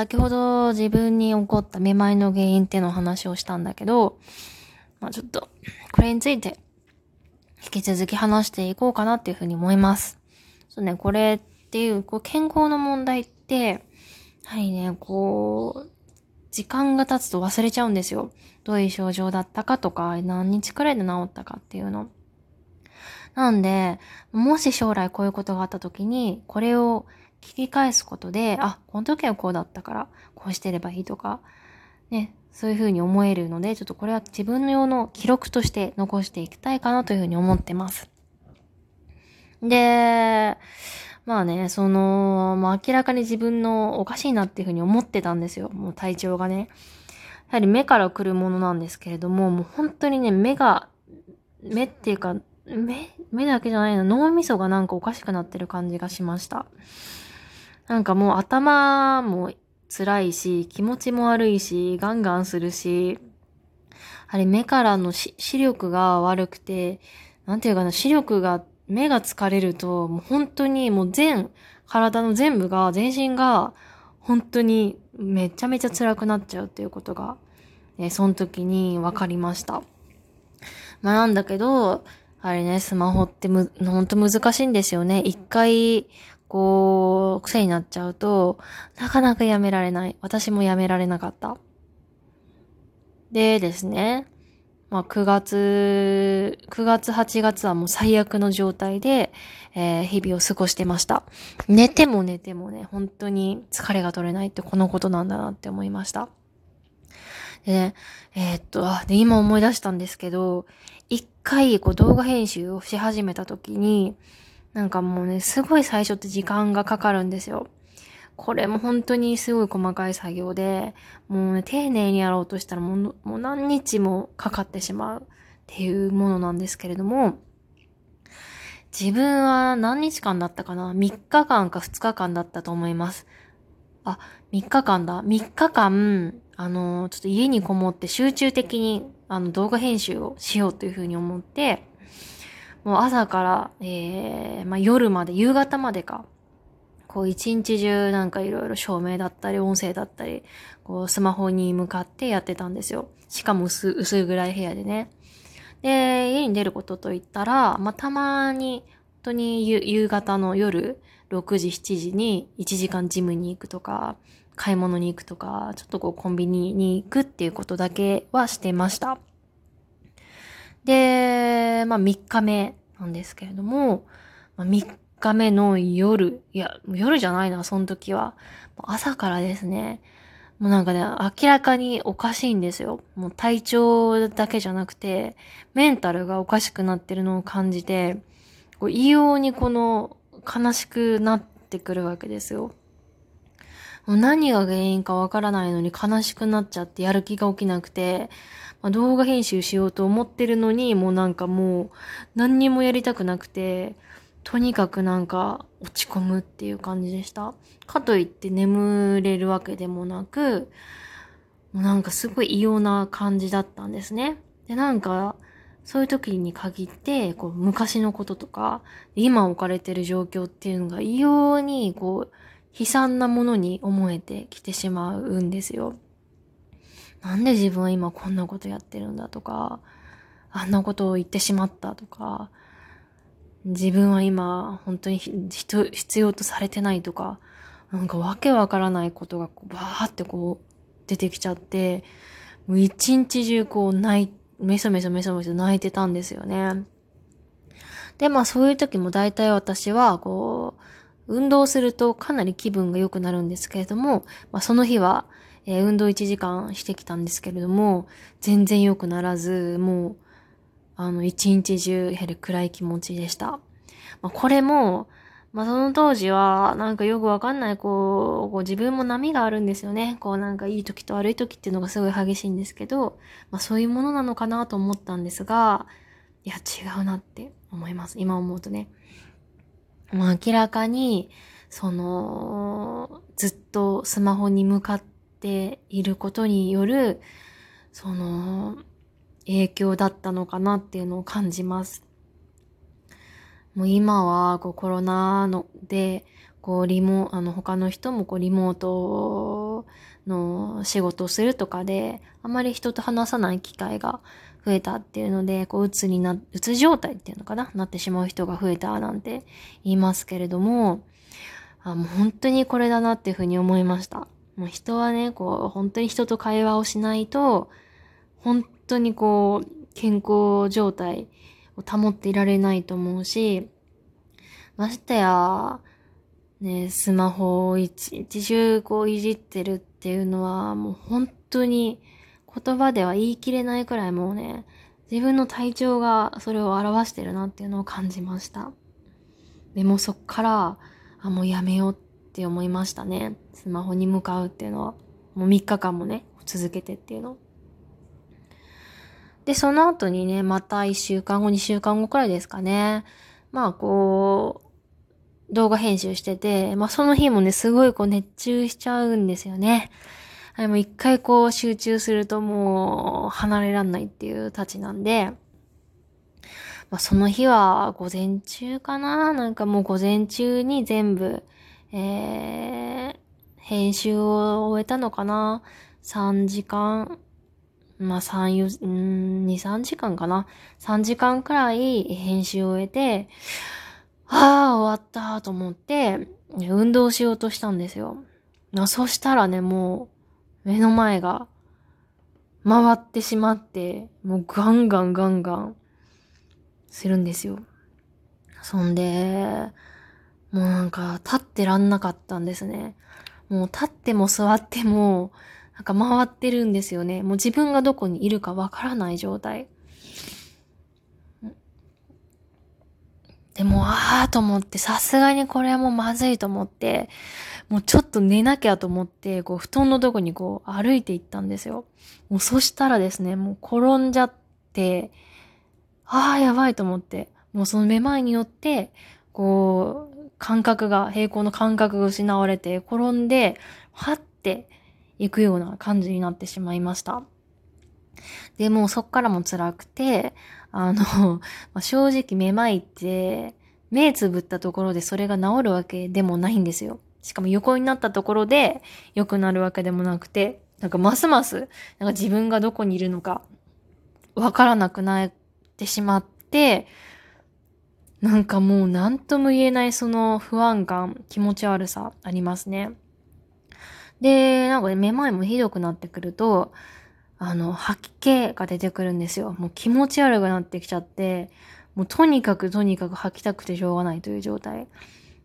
先ほど自分に起こっためまいの原因っての話をしたんだけど、まあちょっと、これについて、引き続き話していこうかなっていうふうに思います。そうね、これっていう、こう健康の問題って、やはりね、こう、時間が経つと忘れちゃうんですよ。どういう症状だったかとか、何日くらいで治ったかっていうの。なんで、もし将来こういうことがあった時に、これを聞き返すことで、あ、この時はこうだったから、こうしてればいいとか、ね、そういうふうに思えるので、ちょっとこれは自分の用の記録として残していきたいかなというふうに思ってます。で、まあね、その、まあ明らかに自分のおかしいなっていうふうに思ってたんですよ。もう体調がね。やはり目から来るものなんですけれども、もう本当にね、目が、目っていうか、目、目だけじゃないな、脳みそがなんかおかしくなってる感じがしました。なんかもう頭も辛いし、気持ちも悪いし、ガンガンするし、あれ目からの視力が悪くて、なんていうかな、視力が、目が疲れると、もう本当にもう全、体の全部が、全身が、本当にめちゃめちゃ辛くなっちゃうっていうことが、えその時に分かりました。まあなんだけど、あれね、スマホってむ、ほんと難しいんですよね。一回、こう、癖になっちゃうと、なかなかやめられない。私もやめられなかった。でですね、まあ9月、9月8月はもう最悪の状態で、えー、日々を過ごしてました。寝ても寝てもね、本当に疲れが取れないってこのことなんだなって思いました。でね、えー、っと、で、今思い出したんですけど、一回こう動画編集をし始めた時に、なんかもうね、すごい最初って時間がかかるんですよ。これも本当にすごい細かい作業で、もうね、丁寧にやろうとしたらもうもう何日もかかってしまうっていうものなんですけれども、自分は何日間だったかな ?3 日間か2日間だったと思います。あ、3日間だ。3日間、あの、ちょっと家にこもって集中的にあの動画編集をしようというふうに思って、もう朝から、えー、まあ、夜まで、夕方までか、こう一日中なんかいろいろ照明だったり音声だったり、こうスマホに向かってやってたんですよ。しかも薄薄いぐらい部屋でね。で、家に出ることといったら、まあ、たまに、本当に夕方の夜6時、7時に1時間ジムに行くとか、買い物に行くとか、ちょっとこうコンビニに行くっていうことだけはしてました。で、まあ3日目なんですけれども、まあ、3日目の夜、いや、夜じゃないな、その時は。朝からですね、もうなんかね、明らかにおかしいんですよ。もう体調だけじゃなくて、メンタルがおかしくなってるのを感じて、こう異様にこの悲しくなってくるわけですよ。もう何が原因かわからないのに悲しくなっちゃってやる気が起きなくて、まあ、動画編集しようと思ってるのに、もうなんかもう何にもやりたくなくて、とにかくなんか落ち込むっていう感じでした。かといって眠れるわけでもなく、もうなんかすごい異様な感じだったんですね。で、なんか、そういう時に限って、こう、昔のこととか、今置かれてる状況っていうのが異様に、こう、悲惨なものに思えてきてしまうんですよ。なんで自分は今こんなことやってるんだとか、あんなことを言ってしまったとか、自分は今本当に必要とされてないとか、なんかわけわからないことがこうバーってこう出てきちゃって、もう一日中こう泣い、メソメソメソメソ泣いてたんですよね。で、まあそういう時も大体私はこう、運動するとかなり気分が良くなるんですけれども、まあ、その日は、え、運動1時間してきたんですけれども、全然良くならず、もう、あの、一日中、やはり暗い気持ちでした。まあ、これも、まあ、その当時は、なんかよくわかんない、こう、こう自分も波があるんですよね。こうなんかいい時と悪い時っていうのがすごい激しいんですけど、まあそういうものなのかなと思ったんですが、いや違うなって思います。今思うとね。まあ明らかに、その、ずっとスマホに向かっていることによる、その、影響だったのかなっていうのを感じます。もう今はこうコロナので、こうリモ、あの他の人もこうリモートの仕事をするとかで、あまり人と話さない機会が増えたっていうので、こう、うつにな、うつ状態っていうのかな？なってしまう人が増えたなんて言いますけれども、あ、もう本当にこれだなっていうふうに思いました。もう人はね、こう、本当に人と会話をしないと、本当にこう、健康状態を保っていられないと思うし、ましてや、ね、スマホを一日中こういじってるっていうのは、もう本当に言葉では言い切れないくらいもうね、自分の体調がそれを表してるなっていうのを感じました。でもそっから、あ、もうやめようってって思いましたね。スマホに向かうっていうのは。もう3日間もね、続けてっていうの。で、その後にね、また1週間後、2週間後くらいですかね。まあ、こう、動画編集してて、まあ、その日もね、すごいこう熱中しちゃうんですよね。でも一回こう集中するともう離れらんないっていうたちなんで、まあ、その日は午前中かななんかもう午前中に全部、えー、編集を終えたのかな ?3 時間、まあ、3、4、ん2、3時間かな ?3 時間くらい編集を終えて、ああ、終わったと思って、運動しようとしたんですよ。そしたらね、もう、目の前が、回ってしまって、もうガンガンガンガン、するんですよ。そんで、もうなんか、立ってらんなかったんですね。もう立っても座っても、なんか回ってるんですよね。もう自分がどこにいるかわからない状態。でも、あーと思って、さすがにこれはもうまずいと思って、もうちょっと寝なきゃと思って、こう、布団のとこにこう、歩いていったんですよ。もうそしたらですね、もう転んじゃって、あーやばいと思って、もうそのめまいによって、こう、感覚が、平行の感覚が失われて、転んで、はって行くような感じになってしまいました。で、もうそっからも辛くて、あの、正直めまいって、目つぶったところでそれが治るわけでもないんですよ。しかも横になったところで良くなるわけでもなくて、なんかますます、なんか自分がどこにいるのか、わからなくなってしまって、なんかもう何とも言えないその不安感、気持ち悪さありますね。で、なんかね、めまいもひどくなってくると、あの、吐き気が出てくるんですよ。もう気持ち悪くなってきちゃって、もうとにかくとにかく吐きたくてしょうがないという状態。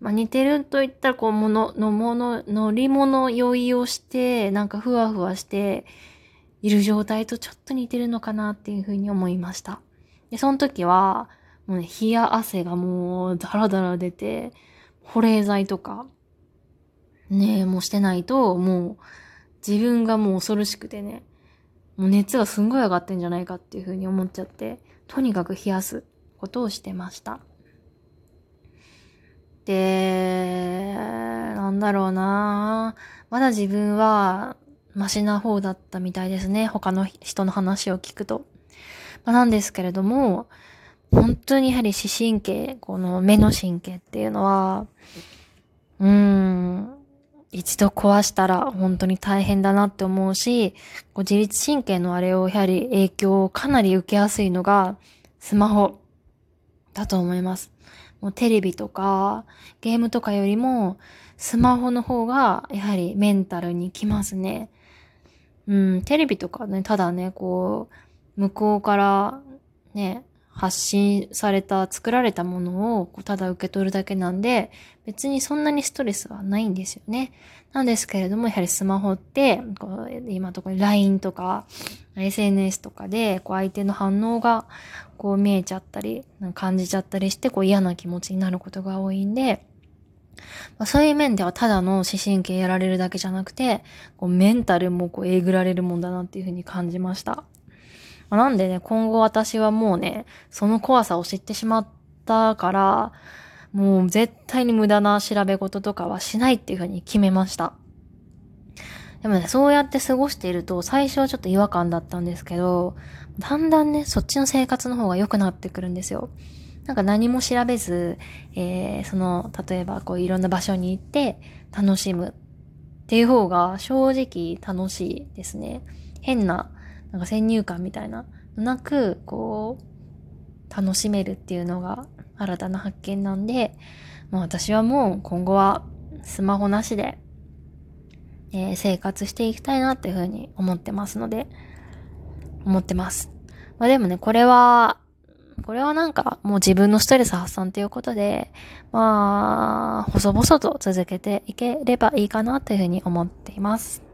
まあ、似てると言ったら、こう、もの、のもの、乗り物酔いをして、なんかふわふわしている状態とちょっと似てるのかなっていうふうに思いました。で、その時は、もうね、冷や汗がもうダラダラ出て、保冷剤とか、ね、もうしてないと、もう、自分がもう恐ろしくてね、もう熱がすんごい上がってんじゃないかっていう風に思っちゃって、とにかく冷やすことをしてました。で、なんだろうなまだ自分は、マシな方だったみたいですね。他の人の話を聞くと。まあ、なんですけれども、本当にやはり視神経、この目の神経っていうのは、うーん、一度壊したら本当に大変だなって思うし、こう自律神経のあれをやはり影響をかなり受けやすいのがスマホだと思います。もうテレビとかゲームとかよりもスマホの方がやはりメンタルにきますね。うん、テレビとかね、ただね、こう、向こうからね、発信された、作られたものをただ受け取るだけなんで、別にそんなにストレスはないんですよね。なんですけれども、やはりスマホって、こう今ところ LINE とか、SNS とかで、こう相手の反応がこう見えちゃったり、感じちゃったりして、こう嫌な気持ちになることが多いんで、まあ、そういう面ではただの視神経やられるだけじゃなくて、こうメンタルもこうえぐられるもんだなっていうふうに感じました。まあ、なんでね、今後私はもうね、その怖さを知ってしまったから、もう絶対に無駄な調べ事とかはしないっていうふうに決めました。でもね、そうやって過ごしていると、最初はちょっと違和感だったんですけど、だんだんね、そっちの生活の方が良くなってくるんですよ。なんか何も調べず、えー、その、例えばこういろんな場所に行って楽しむっっていう方が正直楽しいですね。変な、なんか先入観みたいな、なく、こう、楽しめるっていうのが新たな発見なんで、まあ私はもう今後はスマホなしで、えー、生活していきたいなっていうふうに思ってますので、思ってます。まあでもね、これは、これはなんかもう自分のストレス発散ということで、まあ、細々と続けていければいいかなというふうに思っています。